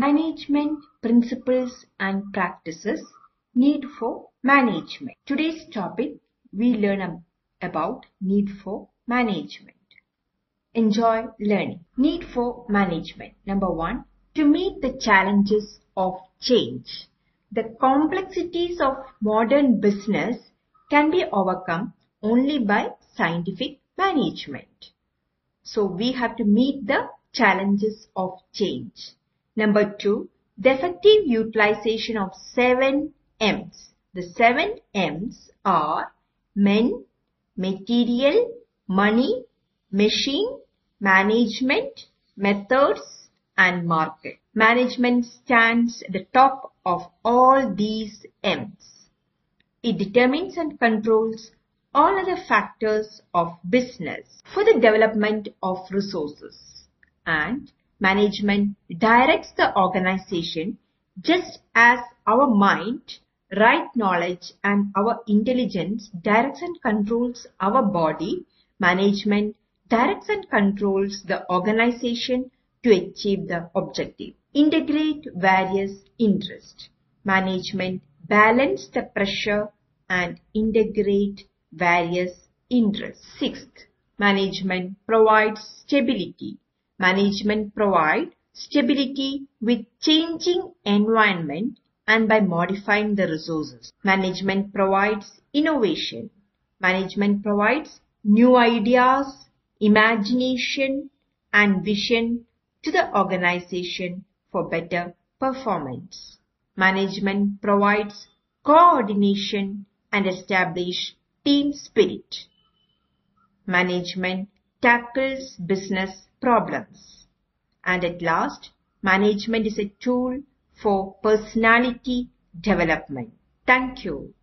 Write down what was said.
Management Principles and Practices Need for Management. Today's topic we learn about need for management. Enjoy learning. Need for management. Number one, to meet the challenges of change. The complexities of modern business can be overcome only by scientific management. So we have to meet the challenges of change. Number two, the effective utilization of seven M's. The seven M's are men, material, money, machine, management, methods and market. Management stands at the top of all these M's. It determines and controls all other factors of business for the development of resources and management directs the organization just as our mind, right knowledge and our intelligence directs and controls our body, management directs and controls the organization to achieve the objective. Integrate various interests. Management balance the pressure and integrate various interests. Sixth, management provides stability. Management provide stability with changing environment and by modifying the resources. Management provides innovation. Management provides new ideas, imagination and vision to the organization for better performance. Management provides coordination and establish team spirit. Management tackles business problems. And at last, management is a tool for personality development. Thank you.